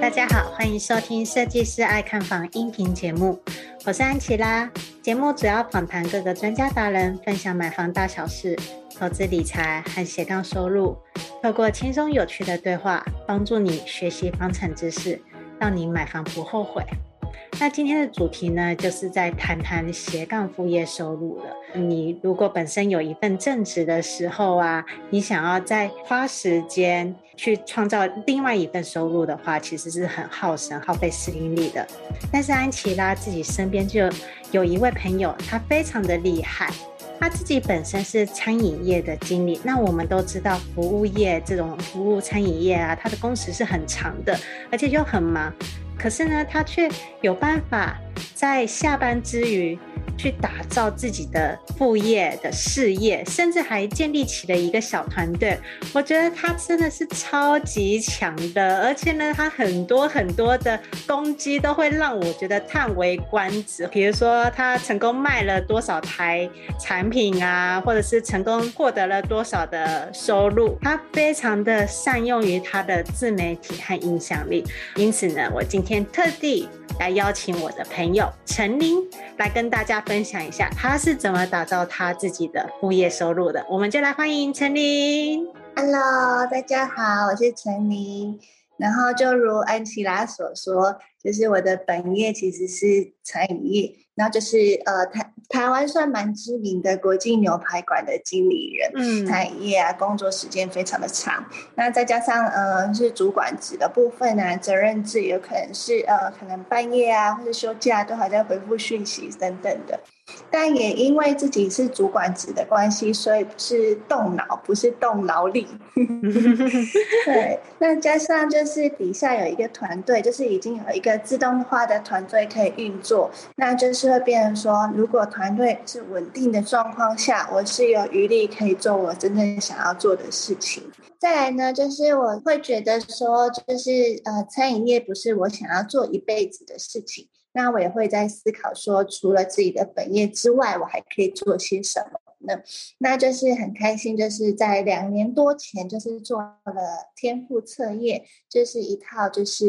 大家好，欢迎收听《设计师爱看房》音频节目，我是安琪拉。节目主要访谈各个专家达人，分享买房大小事、投资理财和斜杠收入，透过轻松有趣的对话，帮助你学习房产知识，让你买房不后悔。那今天的主题呢，就是在谈谈斜杠副业收入了。你如果本身有一份正职的时候啊，你想要再花时间去创造另外一份收入的话，其实是很耗神、耗费心力的。但是安琪拉自己身边就有一位朋友，他非常的厉害，他自己本身是餐饮业的经理。那我们都知道，服务业这种服务餐饮业啊，它的工时是很长的，而且又很忙。可是呢，他却有办法在下班之余去打造自己的副业的事业，甚至还建立起了一个小团队。我觉得他真的是超级强的，而且呢，他很多很多的功绩都会让我觉得叹为观止。比如说，他成功卖了多少台产品啊，或者是成功获得了多少的收入，他非常的善用于他的自媒体和影响力。因此呢，我今天特地来邀请我的朋友陈琳来跟大家分享一下，他是怎么打造他自己的副业收入的。我们就来欢迎陈琳。Hello，大家好，我是陈琳。然后就如安琪拉所说，就是我的本业其实是餐饮业，然后就是呃他台湾算蛮知名的国际牛排馆的经理人，嗯，餐饮业啊，工作时间非常的长，那再加上呃是主管职的部分啊，责任制有可能是呃可能半夜啊或者休假都还在回复讯息等等的。但也因为自己是主管职的关系，所以是动脑，不是动劳力。对，那加上就是底下有一个团队，就是已经有一个自动化的团队可以运作，那就是会变成说，如果团队是稳定的状况下，我是有余力可以做我真正想要做的事情。再来呢，就是我会觉得说，就是呃，餐饮业不是我想要做一辈子的事情。那我也会在思考说，除了自己的本业之外，我还可以做些什么呢？那就是很开心，就是在两年多前，就是做了天赋测验，就是一套就是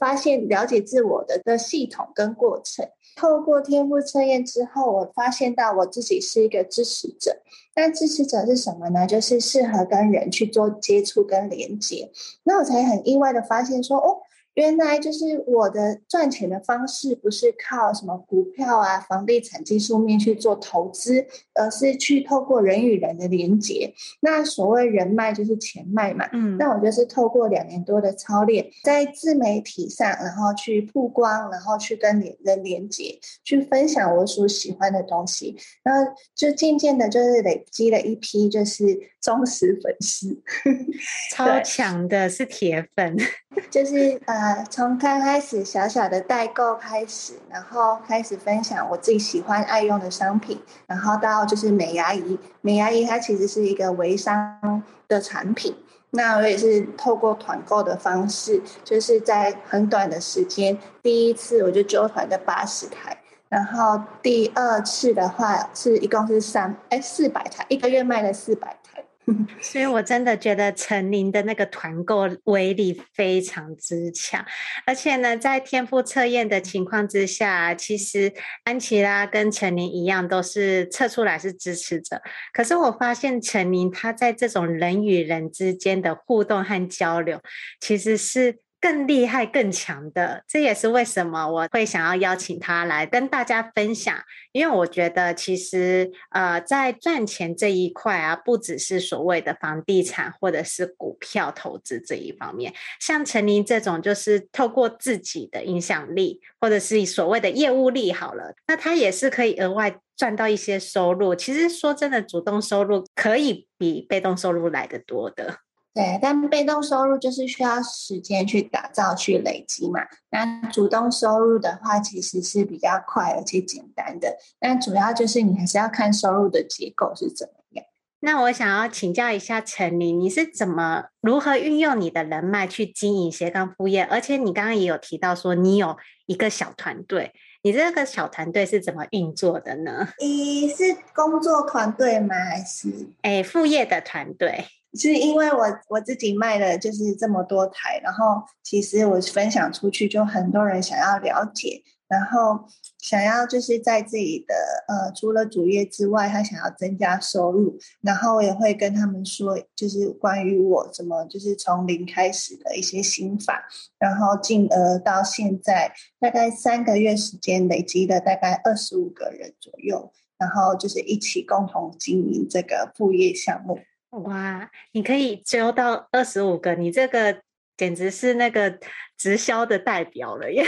发现了解自我的的系统跟过程。透过天赋测验之后，我发现到我自己是一个支持者。那支持者是什么呢？就是适合跟人去做接触跟连接。那我才很意外的发现说，哦。原来就是我的赚钱的方式，不是靠什么股票啊、房地产技术面去做投资，而是去透过人与人的连接。那所谓人脉就是钱脉嘛。嗯，那我就是透过两年多的操练，在自媒体上，然后去曝光，然后去跟人连接，去分享我所喜欢的东西，然后就渐渐的，就是累积了一批就是忠实粉丝，超强的是铁粉，就是呃。从刚开始小小的代购开始，然后开始分享我自己喜欢爱用的商品，然后到就是美牙仪，美牙仪它其实是一个微商的产品。那我也是透过团购的方式，就是在很短的时间，第一次我就揪团的八十台，然后第二次的话是一共是三哎四百台，一个月卖了四百。所以，我真的觉得陈琳的那个团购威力非常之强，而且呢，在天赋测验的情况之下，其实安琪拉跟陈琳一样，都是测出来是支持者。可是我发现陈琳她在这种人与人之间的互动和交流，其实是。更厉害、更强的，这也是为什么我会想要邀请他来跟大家分享。因为我觉得，其实呃，在赚钱这一块啊，不只是所谓的房地产或者是股票投资这一方面。像陈琳这种，就是透过自己的影响力，或者是所谓的业务力好了，那他也是可以额外赚到一些收入。其实说真的，主动收入可以比被动收入来得多的。对，但被动收入就是需要时间去打造、去累积嘛。那主动收入的话，其实是比较快而且简单的。但主要就是你还是要看收入的结构是怎么样。那我想要请教一下陈琳，你是怎么如何运用你的人脉去经营斜杠副业？而且你刚刚也有提到说，你有一个小团队。你这个小团队是怎么运作的呢？你是工作团队吗？还是哎副业的团队？是因为我我自己卖了就是这么多台，然后其实我分享出去，就很多人想要了解。然后想要就是在自己的呃，除了主业之外，他想要增加收入。然后我也会跟他们说，就是关于我怎么就是从零开始的一些心法。然后进而到现在大概三个月时间，累积了大概二十五个人左右。然后就是一起共同经营这个副业项目。哇，你可以揪到二十五个，你这个简直是那个。直销的代表了耶！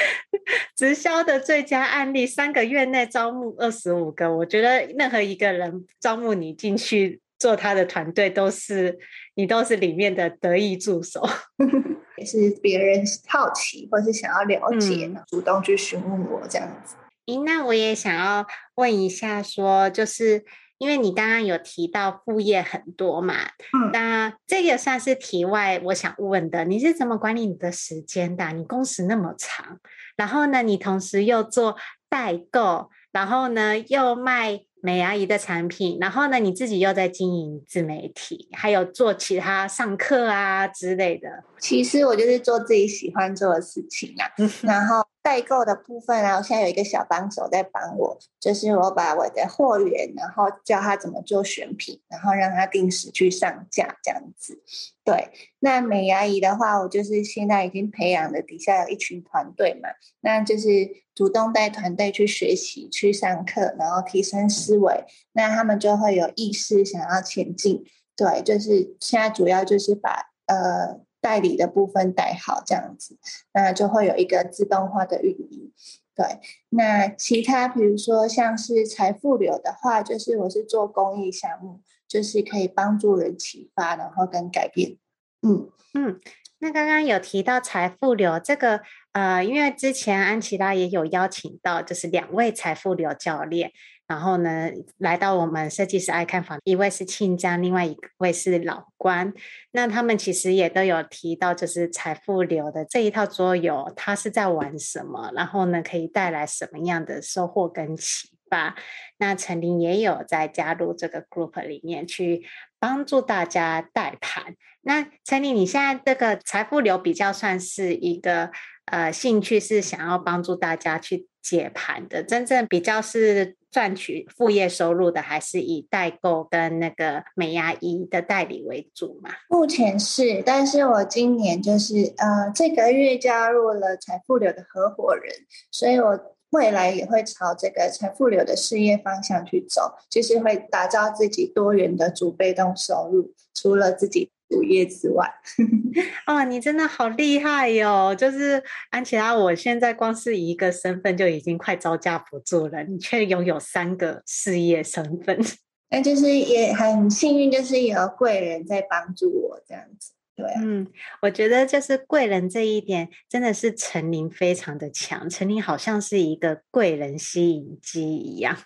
直销的最佳案例，三个月内招募二十五个。我觉得任何一个人招募你进去做他的团队，都是你都是里面的得意助手。也是别人好奇或是想要了解，嗯、主动去询问我这样子。咦，那我也想要问一下，说就是。因为你刚刚有提到副业很多嘛，嗯，那这个算是题外，我想问的，你是怎么管理你的时间的？你工时那么长，然后呢，你同时又做代购，然后呢又卖美牙姨的产品，然后呢你自己又在经营自媒体，还有做其他上课啊之类的。其实我就是做自己喜欢做的事情啊，然后。代购的部分啊，我现在有一个小帮手在帮我，就是我把我的货源，然后教他怎么做选品，然后让他定时去上架这样子。对，那美牙仪的话，我就是现在已经培养了底下有一群团队嘛，那就是主动带团队去学习、去上课，然后提升思维，那他们就会有意识想要前进。对，就是现在主要就是把呃。代理的部分带好，这样子，那就会有一个自动化的运营。对，那其他比如说像是财富流的话，就是我是做公益项目，就是可以帮助人启发，然后跟改变。嗯嗯，那刚刚有提到财富流这个，呃，因为之前安琪拉也有邀请到，就是两位财富流教练。然后呢，来到我们设计师爱看房，一位是庆江，另外一位是老关。那他们其实也都有提到，就是财富流的这一套桌游，它是在玩什么？然后呢，可以带来什么样的收获跟启发？那陈琳也有在加入这个 group 里面去帮助大家带盘。那陈琳，你现在这个财富流比较算是一个呃兴趣，是想要帮助大家去解盘的，真正比较是。赚取副业收入的，还是以代购跟那个美牙仪的代理为主嘛？目前是，但是我今年就是呃这个月加入了财富流的合伙人，所以我未来也会朝这个财富流的事业方向去走，就是会打造自己多元的主被动收入，除了自己。主业之外，哦，你真的好厉害哟、哦！就是安琪拉，我现在光是一个身份就已经快招架不住了，你却拥有三个事业身份，那就是也很幸运，就是有贵人在帮助我这样子。对、啊，嗯，我觉得就是贵人这一点真的是陈琳非常的强，陈琳好像是一个贵人吸引机一样。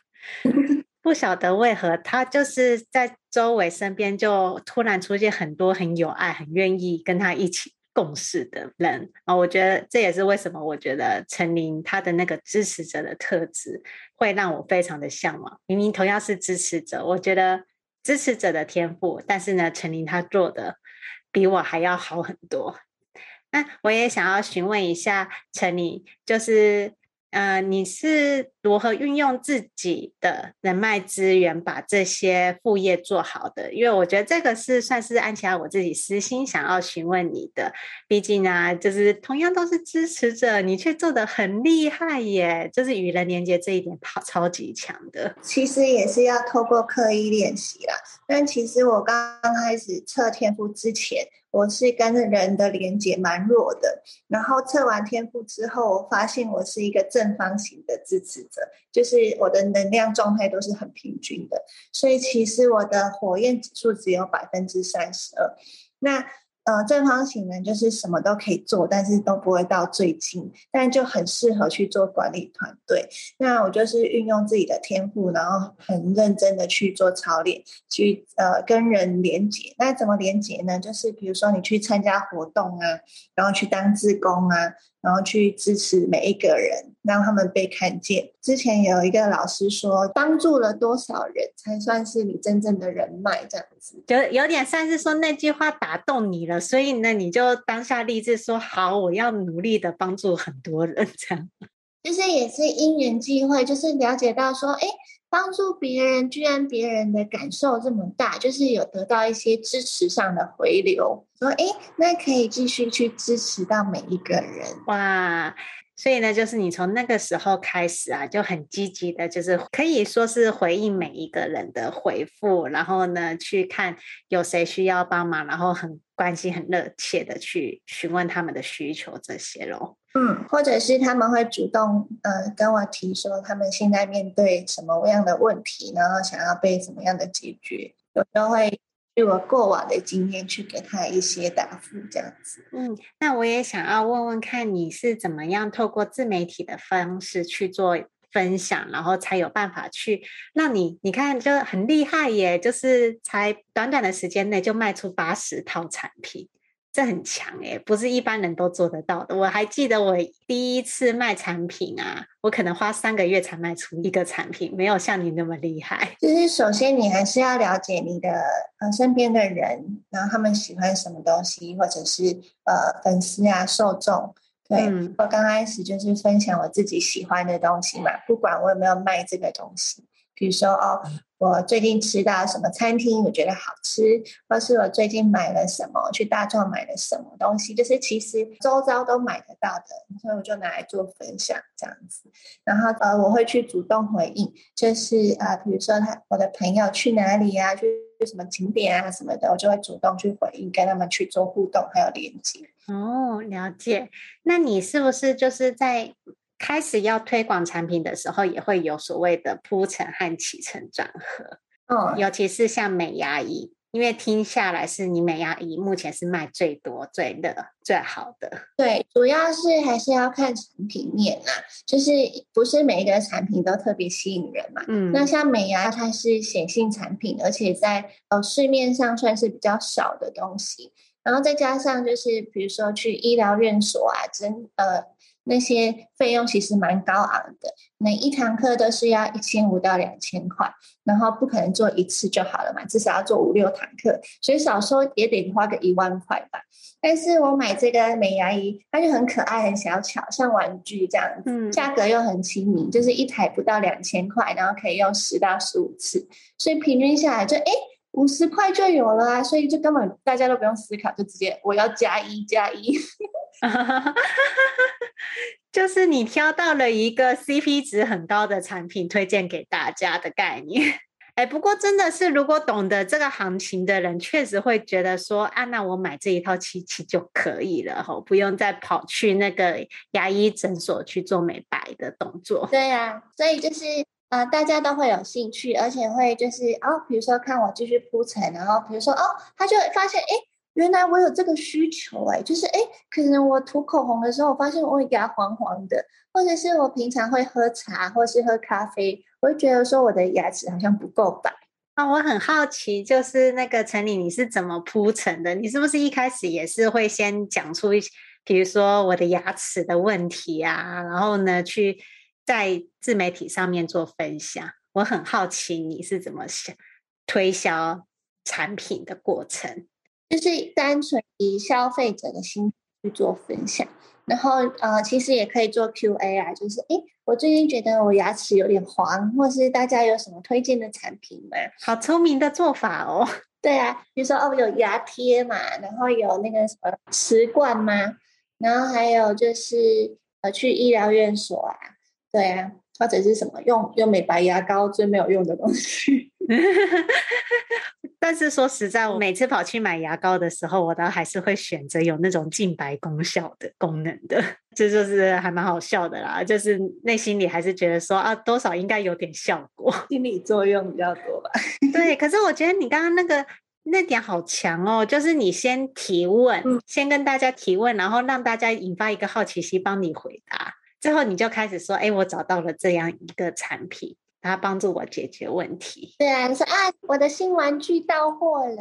不晓得为何，他就是在周围身边就突然出现很多很有爱、很愿意跟他一起共事的人啊！我觉得这也是为什么我觉得陈琳他的那个支持者的特质会让我非常的向往。明明同样是支持者，我觉得支持者的天赋，但是呢，陈琳他做的比我还要好很多。那我也想要询问一下陈琳，就是。呃，你是如何运用自己的人脉资源把这些副业做好的？因为我觉得这个是算是安琪拉我自己私心想要询问你的。毕竟啊，就是同样都是支持者，你却做得很厉害耶，就是与人连接这一点超超级强的。其实也是要透过刻意练习啦。但其实我刚刚开始测天赋之前。我是跟人的连接蛮弱的，然后测完天赋之后，我发现我是一个正方形的支持就是我的能量状态都是很平均的，所以其实我的火焰指数只有百分之三十二。那呃，正方形呢，就是什么都可以做，但是都不会到最近，但就很适合去做管理团队。那我就是运用自己的天赋，然后很认真的去做操练，去呃跟人连接。那怎么连接呢？就是比如说你去参加活动啊，然后去当志工啊，然后去支持每一个人，让他们被看见。之前有一个老师说，帮助了多少人才算是你真正的人脉？这样子，就有点像是说那句话打动你了，所以呢，你就当下立志说好，我要努力的帮助很多人，这样。就是也是因缘际会，就是了解到说，哎。帮助别人，居然别人的感受这么大，就是有得到一些支持上的回流，说哎，那可以继续去支持到每一个人哇！所以呢，就是你从那个时候开始啊，就很积极的，就是可以说是回应每一个人的回复，然后呢，去看有谁需要帮忙，然后很关心、很热切的去询问他们的需求这些咯。嗯，或者是他们会主动呃跟我提说他们现在面对什么样的问题，然后想要被怎么样的解决，有时候会据我过往的经验去给他一些答复，这样子。嗯，那我也想要问问看你是怎么样透过自媒体的方式去做分享，然后才有办法去让你你看就很厉害耶，就是才短短的时间内就卖出八十套产品。这很强诶，不是一般人都做得到的。我还记得我第一次卖产品啊，我可能花三个月才卖出一个产品，没有像你那么厉害。就是首先你还是要了解你的呃身边的人，然后他们喜欢什么东西，或者是呃粉丝啊受众。对，嗯，我刚开始就是分享我自己喜欢的东西嘛，不管我有没有卖这个东西。比如说哦，我最近吃到什么餐厅，我觉得好吃，或是我最近买了什么，去大壮买了什么东西，就是其实周遭都买得到的，所以我就拿来做分享这样子。然后呃，我会去主动回应，就是啊、呃，比如说他我的朋友去哪里呀、啊，去什么景点啊什么的，我就会主动去回应，跟他们去做互动还有连接。哦，了解。那你是不是就是在？开始要推广产品的时候，也会有所谓的铺陈和起承转合。嗯，尤其是像美牙仪，因为听下来是你美牙仪目前是卖最多、最热、最好的。对，主要是还是要看产品面啊，就是不是每一个产品都特别吸引人嘛。嗯，那像美牙，它是显性产品，而且在呃市面上算是比较少的东西。然后再加上就是比如说去医疗院所啊，真呃。那些费用其实蛮高昂的，每一堂课都是要一千五到两千块，然后不可能做一次就好了嘛，至少要做五六堂课，所以少说也得花个一万块吧。但是我买这个美牙仪，它就很可爱、很小巧，像玩具这样子，嗯，价格又很亲民，就是一台不到两千块，然后可以用十到十五次，所以平均下来就哎五十块就有了啊，所以就根本大家都不用思考，就直接我要加一加一。哈哈哈就是你挑到了一个 CP 值很高的产品，推荐给大家的概念。哎，不过真的是，如果懂得这个行情的人，确实会觉得说，啊，那我买这一套机器就可以了，吼，不用再跑去那个牙医诊所去做美白的动作。对呀、啊，所以就是呃，大家都会有兴趣，而且会就是哦，比如说看我继续铺陈，然后比如说哦，他就发现，哎。原来我有这个需求哎，就是哎，可能我涂口红的时候，我发现我牙黄黄的，或者是我平常会喝茶或是喝咖啡，我会觉得说我的牙齿好像不够白啊。我很好奇，就是那个陈理，你是怎么铺陈的？你是不是一开始也是会先讲出一些，比如说我的牙齿的问题啊，然后呢，去在自媒体上面做分享？我很好奇你是怎么想推销产品的过程。就是单纯以消费者的心去做分享，然后呃，其实也可以做 Q&A 啊，就是哎，我最近觉得我牙齿有点黄，或是大家有什么推荐的产品吗？好聪明的做法哦。对啊，比如说哦，有牙贴嘛，然后有那个什么瓷冠嘛，然后还有就是呃，去医疗院所啊，对啊，或者是什么用用美白牙膏最没有用的东西。但是说实在，我每次跑去买牙膏的时候，我倒还是会选择有那种净白功效的功能的，这就是还蛮好笑的啦。就是内心里还是觉得说啊，多少应该有点效果，心理作用比较多吧。对，可是我觉得你刚刚那个那点好强哦，就是你先提问，嗯、先跟大家提问，然后让大家引发一个好奇心，帮你回答，最后你就开始说，哎，我找到了这样一个产品。他帮助我解决问题。对啊，你说啊，我的新玩具到货了。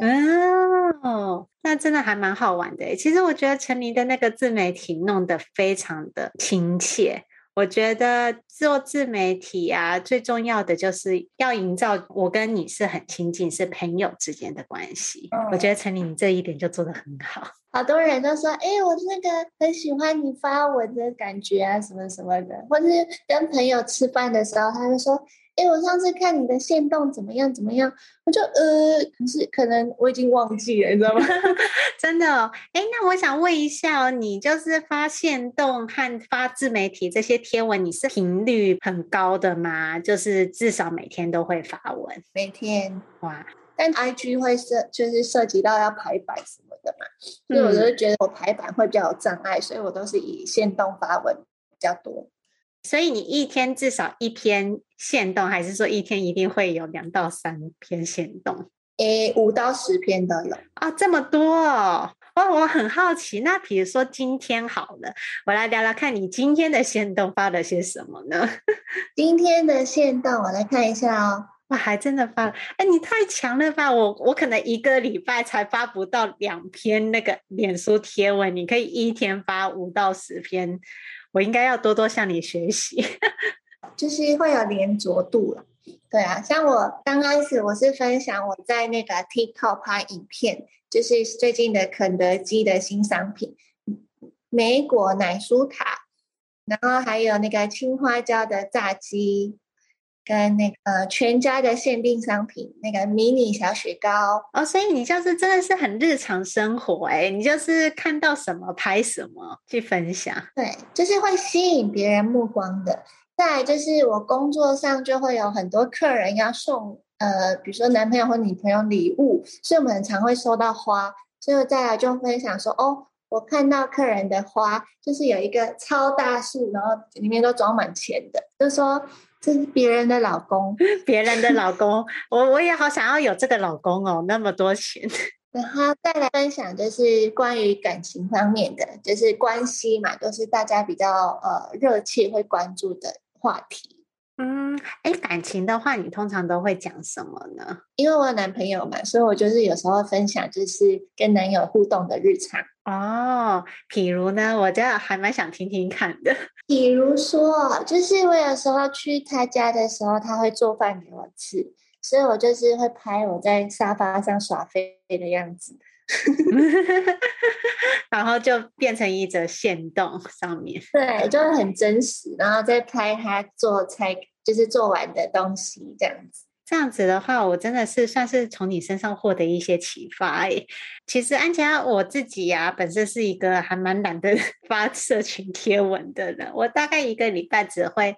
哦，那真的还蛮好玩的。其实我觉得陈琳的那个自媒体弄得非常的亲切。我觉得做自媒体啊，最重要的就是要营造我跟你是很亲近，是朋友之间的关系。嗯、我觉得陈琳你这一点就做得很好。好多人都说，哎、欸，我那个很喜欢你发文的感觉啊，什么什么的，或是跟朋友吃饭的时候，他就说。哎，我上次看你的线动怎么样？怎么样？我就呃，可是可能我已经忘记了，你知道吗？真的哦。哎，那我想问一下哦，你就是发限动和发自媒体这些贴文，你是频率很高的吗？就是至少每天都会发文？每天哇，但 IG 会涉就是涉及到要排版什么的嘛，所以我就觉得我排版会比较有障碍，所以我都是以线动发文比较多。所以你一天至少一篇限动，还是说一天一定会有两到三篇限动？诶，五到十篇都有啊，这么多哦！哦，我很好奇，那比如说今天好了，我来聊聊看你今天的限动发了些什么呢？今天的限动我来看一下哦，哇，还真的发了，哎，你太强了吧！我我可能一个礼拜才发不到两篇那个脸书贴文，你可以一天发五到十篇。我应该要多多向你学习，就是会有连着度了。对啊，像我刚开始我是分享我在那个 TikTok 拍影片，就是最近的肯德基的新商品——梅果奶酥塔，然后还有那个青花椒的炸鸡。跟那个全家的限定商品，那个迷你小雪糕哦，所以你就是真的是很日常生活哎，你就是看到什么拍什么去分享，对，就是会吸引别人目光的。再来就是我工作上就会有很多客人要送呃，比如说男朋友或女朋友礼物，所以我们很常会收到花，所以我再来就分享说哦，我看到客人的花就是有一个超大束，然后里面都装满钱的，就是说。这是别人的老公，别人的老公，我我也好想要有这个老公哦，那么多钱。然后再来分享，就是关于感情方面的，就是关系嘛，都是大家比较呃热切会关注的话题。嗯，哎，感情的话，你通常都会讲什么呢？因为我有男朋友嘛，所以我就是有时候分享，就是跟男友互动的日常。哦，比如呢，我就还蛮想听听看的。比如说，就是我有时候去他家的时候，他会做饭给我吃，所以我就是会拍我在沙发上耍飞的样子，然后就变成一则线动上面。对，就会很真实，然后再拍他做菜，就是做完的东西这样子。这样子的话，我真的是算是从你身上获得一些启发诶。其实安琪拉我自己呀、啊，本身是一个还蛮懒得 发社群贴文的人，我大概一个礼拜只会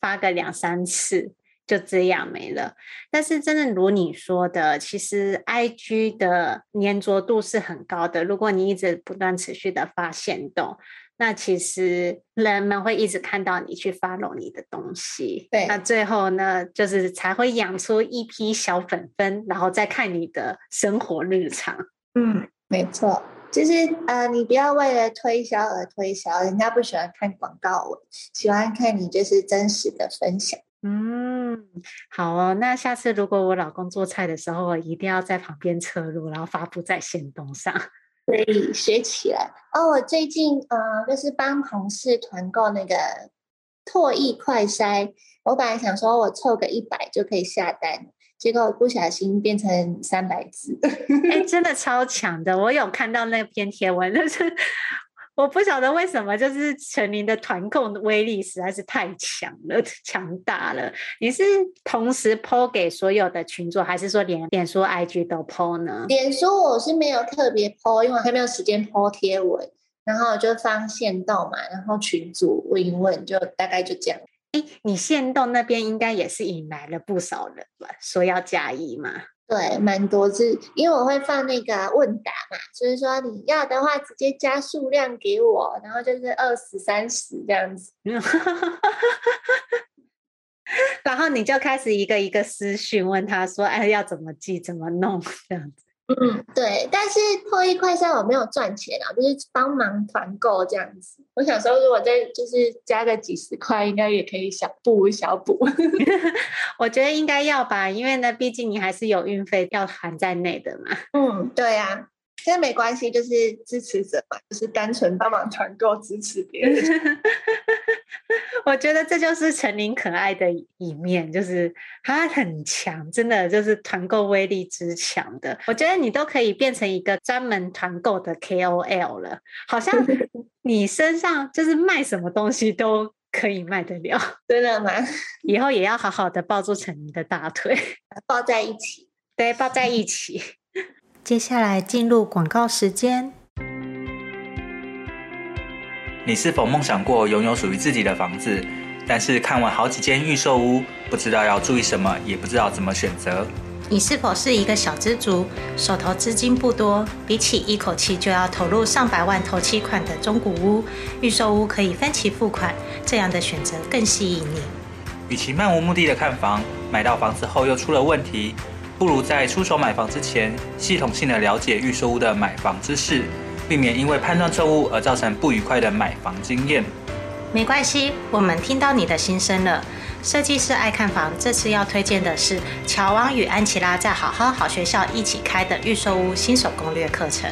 发个两三次，就这样没了。但是真的如你说的，其实 IG 的粘着度是很高的，如果你一直不断持续的发现动。那其实人们会一直看到你去 follow 你的东西，对。那最后呢，就是才会养出一批小粉粉，然后再看你的生活日常。嗯，没错，就是呃，你不要为了推销而推销，人家不喜欢看广告文，喜欢看你就是真实的分享。嗯，好哦。那下次如果我老公做菜的时候，我一定要在旁边侧录，然后发布在行动上。可以学起来哦！我最近呃，就是帮同事团购那个唾液快筛，我本来想说我凑个一百就可以下单，结果不小心变成三百字。哎、欸，真的 超强的！我有看到那篇贴文，就是。我不晓得为什么，就是陈琳的团控威力实在是太强了，强大了。你是同时 po 给所有的群组，还是说连脸书、IG 都 po 呢？脸书我是没有特别 po，因为我还没有时间 po 贴文，然后就放限动嘛，然后群组问一问，就大概就这样。哎，你限动那边应该也是引来了不少人吧？说要加一嘛。对，蛮多字，因为我会放那个问答嘛，所以说你要的话直接加数量给我，然后就是二十三十这样子，然后你就开始一个一个私讯问他说，哎，要怎么记，怎么弄这样子。嗯，对。但是破译快三我没有赚钱啊，就是帮忙团购这样子。我想说，如果再就是加个几十块，应该也可以小补小补。我觉得应该要吧，因为呢，毕竟你还是有运费要含在内的嘛。嗯，对呀、啊。其实没关系，就是支持者嘛，就是单纯帮忙团购支持别人。我觉得这就是陈琳可爱的一面，就是她很强，真的就是团购威力之强的。我觉得你都可以变成一个专门团购的 KOL 了，好像 你身上就是卖什么东西都可以卖得了，真的吗？以后也要好好的抱住陈琳的大腿，抱在一起，对，抱在一起。接下来进入广告时间。你是否梦想过拥有属于自己的房子？但是看完好几间预售屋，不知道要注意什么，也不知道怎么选择？你是否是一个小资族，手头资金不多？比起一口气就要投入上百万投期款的中古屋，预售屋可以分期付款，这样的选择更吸引你。与其漫无目的的看房，买到房子后又出了问题。不如在出手买房之前，系统性的了解预售屋的买房知识，避免因为判断错误而造成不愉快的买房经验。没关系，我们听到你的心声了。设计师爱看房，这次要推荐的是乔王与安琪拉在好好好学校一起开的预售屋新手攻略课程。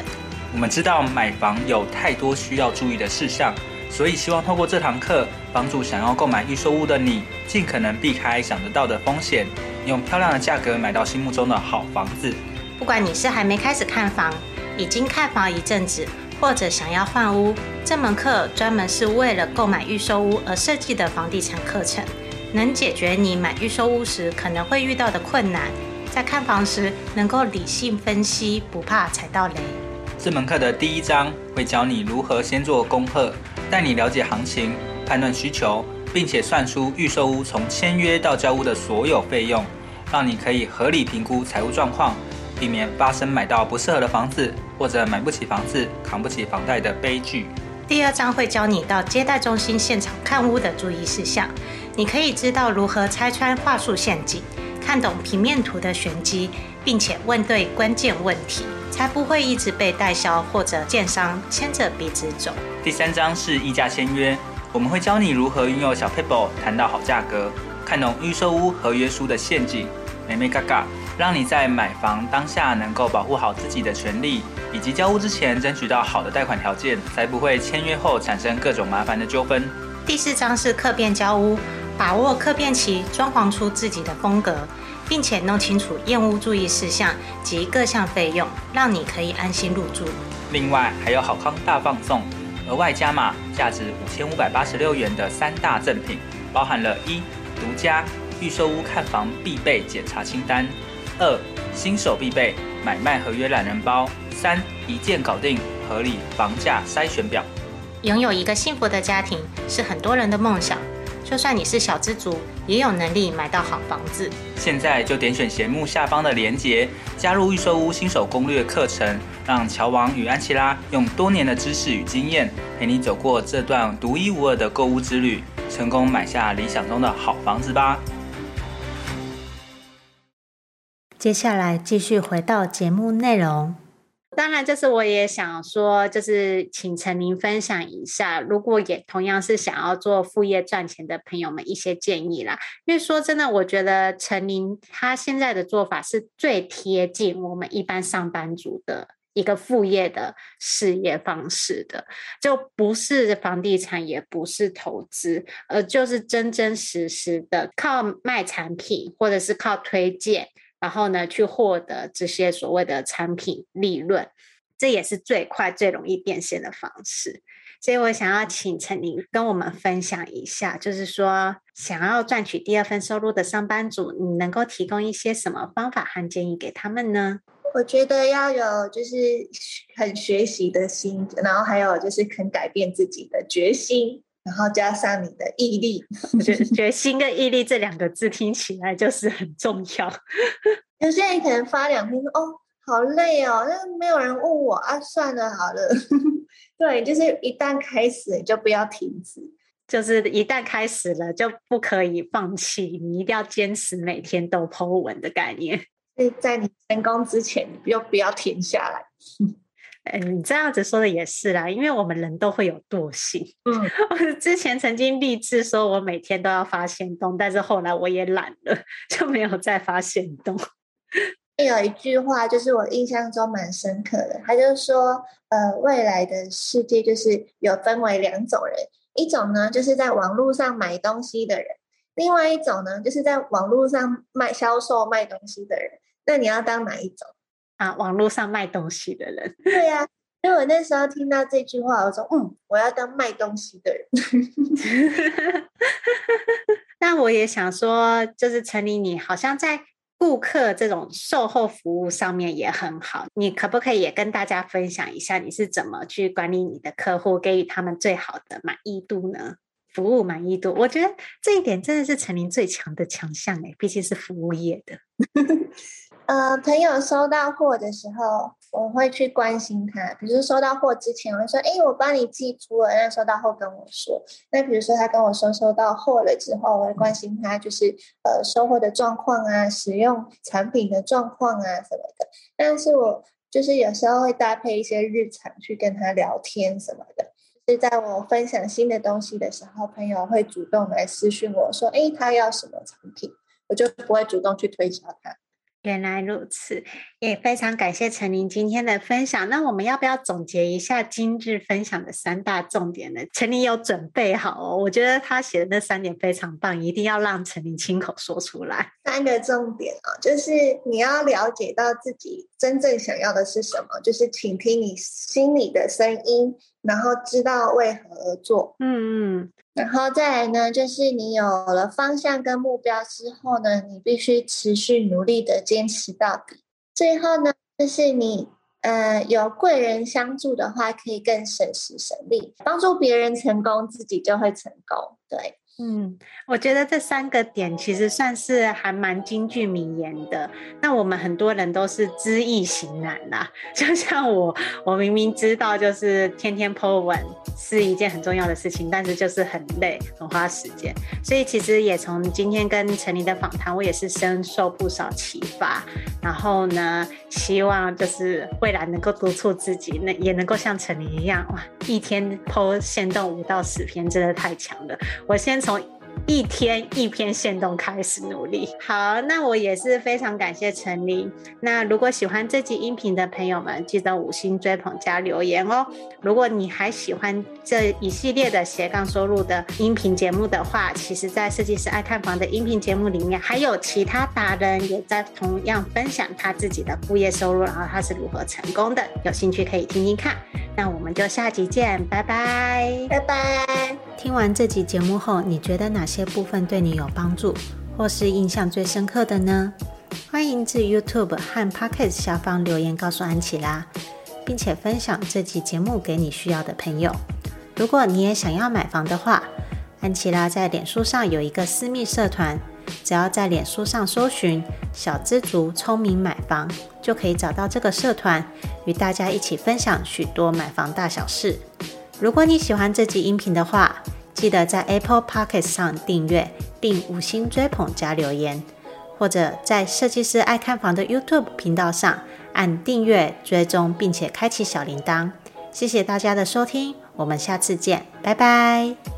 我们知道买房有太多需要注意的事项，所以希望透过这堂课，帮助想要购买预售屋的你，尽可能避开想得到的风险。用漂亮的价格买到心目中的好房子。不管你是还没开始看房，已经看房一阵子，或者想要换屋，这门课专门是为了购买预售屋而设计的房地产课程，能解决你买预售屋时可能会遇到的困难，在看房时能够理性分析，不怕踩到雷。这门课的第一章会教你如何先做功课，带你了解行情，判断需求。并且算出预售屋从签约到交屋的所有费用，让你可以合理评估财务状况，避免发生买到不适合的房子或者买不起房子、扛不起房贷的悲剧。第二章会教你到接待中心现场看屋的注意事项，你可以知道如何拆穿话术陷阱，看懂平面图的玄机，并且问对关键问题，才不会一直被代销或者建商牵着鼻子走。第三章是议价签约。我们会教你如何运用小 paper 谈到好价格，看懂预售屋合约书的陷阱，眉眉嘎嘎，让你在买房当下能够保护好自己的权利，以及交屋之前争取到好的贷款条件，才不会签约后产生各种麻烦的纠纷。第四章是客变交屋，把握客变期，装潢出自己的风格，并且弄清楚验屋注意事项及各项费用，让你可以安心入住。另外还有好康大放送。额外加码，价值五千五百八十六元的三大赠品，包含了：一、独家预售屋看房必备检查清单；二、新手必备买卖合约懒人包；三、一键搞定合理房价筛选表。拥有一个幸福的家庭是很多人的梦想。就算你是小资族，也有能力买到好房子。现在就点选节目下方的链接，加入预售屋新手攻略课程，让乔王与安琪拉用多年的知识与经验，陪你走过这段独一无二的购物之旅，成功买下理想中的好房子吧。接下来继续回到节目内容。当然，就是我也想说，就是请陈琳分享一下，如果也同样是想要做副业赚钱的朋友们一些建议啦。因为说真的，我觉得陈琳她现在的做法是最贴近我们一般上班族的一个副业的事业方式的，就不是房地产，也不是投资，而就是真真实实的靠卖产品，或者是靠推荐。然后呢，去获得这些所谓的产品利润，这也是最快最容易变现的方式。所以我想要请陈宁跟我们分享一下，就是说想要赚取第二份收入的上班族，你能够提供一些什么方法和建议给他们呢？我觉得要有就是很学习的心，然后还有就是肯改变自己的决心。然后加上你的毅力，我 觉得决心跟毅力这两个字听起来就是很重要。有些人可能发两篇说：“哦，好累哦，那没有人问我啊，算了，好了。”对，就是一旦开始就不要停止，就是一旦开始了就不可以放弃，你一定要坚持每天都 po 文的概念。是在你成功之前，你就不要停下来。嗯，你这样子说的也是啦，因为我们人都会有惰性。嗯，我之前曾经立志说我每天都要发现动，但是后来我也懒了，就没有再发现动。有一句话就是我印象中蛮深刻的，他就是说，呃，未来的世界就是有分为两种人，一种呢就是在网络上买东西的人，另外一种呢就是在网络上卖销售卖东西的人。那你要当哪一种？啊，网络上卖东西的人。对呀、啊，所以我那时候听到这句话，我说，嗯，我要当卖东西的人。那我也想说，就是陈琳，你好像在。顾客这种售后服务上面也很好，你可不可以也跟大家分享一下，你是怎么去管理你的客户，给予他们最好的满意度呢？服务满意度，我觉得这一点真的是陈琳最强的强项诶，毕竟是服务业的。呃，朋友收到货的时候，我会去关心他。比如收到货之前，我会说：“哎，我帮你寄出了。”那收到货跟我说。那比如说他跟我说收到货了之后，我会关心他，就是呃收货的状况啊，使用产品的状况啊什么的。但是我就是有时候会搭配一些日常去跟他聊天什么的。是在我分享新的东西的时候，朋友会主动来私讯我说：“哎，他要什么产品？”我就不会主动去推销他。原来如此，也非常感谢陈琳今天的分享。那我们要不要总结一下今日分享的三大重点呢？陈琳有准备好哦，我觉得他写的那三点非常棒，一定要让陈琳亲口说出来。三个重点啊，就是你要了解到自己真正想要的是什么，就是倾听你心里的声音，然后知道为何而做。嗯嗯。然后再来呢，就是你有了方向跟目标之后呢，你必须持续努力的坚持到底。最后呢，就是你呃有贵人相助的话，可以更省时省力，帮助别人成功，自己就会成功。对。嗯，我觉得这三个点其实算是还蛮金句名言的。那我们很多人都是知易行难啦，就像我，我明明知道就是天天 po 文是一件很重要的事情，但是就是很累，很花时间。所以其实也从今天跟陈琳的访谈，我也是深受不少启发。然后呢，希望就是未来能够督促自己，那也能够像陈琳一样，哇，一天 po 限动五到十篇，真的太强了。我先。从一天一篇限动开始努力。好，那我也是非常感谢陈琳。那如果喜欢这集音频的朋友们，记得五星追捧加留言哦。如果你还喜欢这一系列的斜杠收入的音频节目的话，其实，在设计师爱看房的音频节目里面，还有其他达人也在同样分享他自己的副业收入，然后他是如何成功的。有兴趣可以听听看。那我们就下集见，拜拜，拜拜。听完这集节目后，你觉得哪些部分对你有帮助，或是印象最深刻的呢？欢迎至 YouTube 和 Podcast 下方留言告诉安琪拉，并且分享这集节目给你需要的朋友。如果你也想要买房的话，安琪拉在脸书上有一个私密社团。只要在脸书上搜寻“小资族聪明买房”，就可以找到这个社团，与大家一起分享许多买房大小事。如果你喜欢这集音频的话，记得在 Apple Podcast 上订阅并五星追捧加留言，或者在设计师爱看房的 YouTube 频道上按订阅追踪，并且开启小铃铛。谢谢大家的收听，我们下次见，拜拜。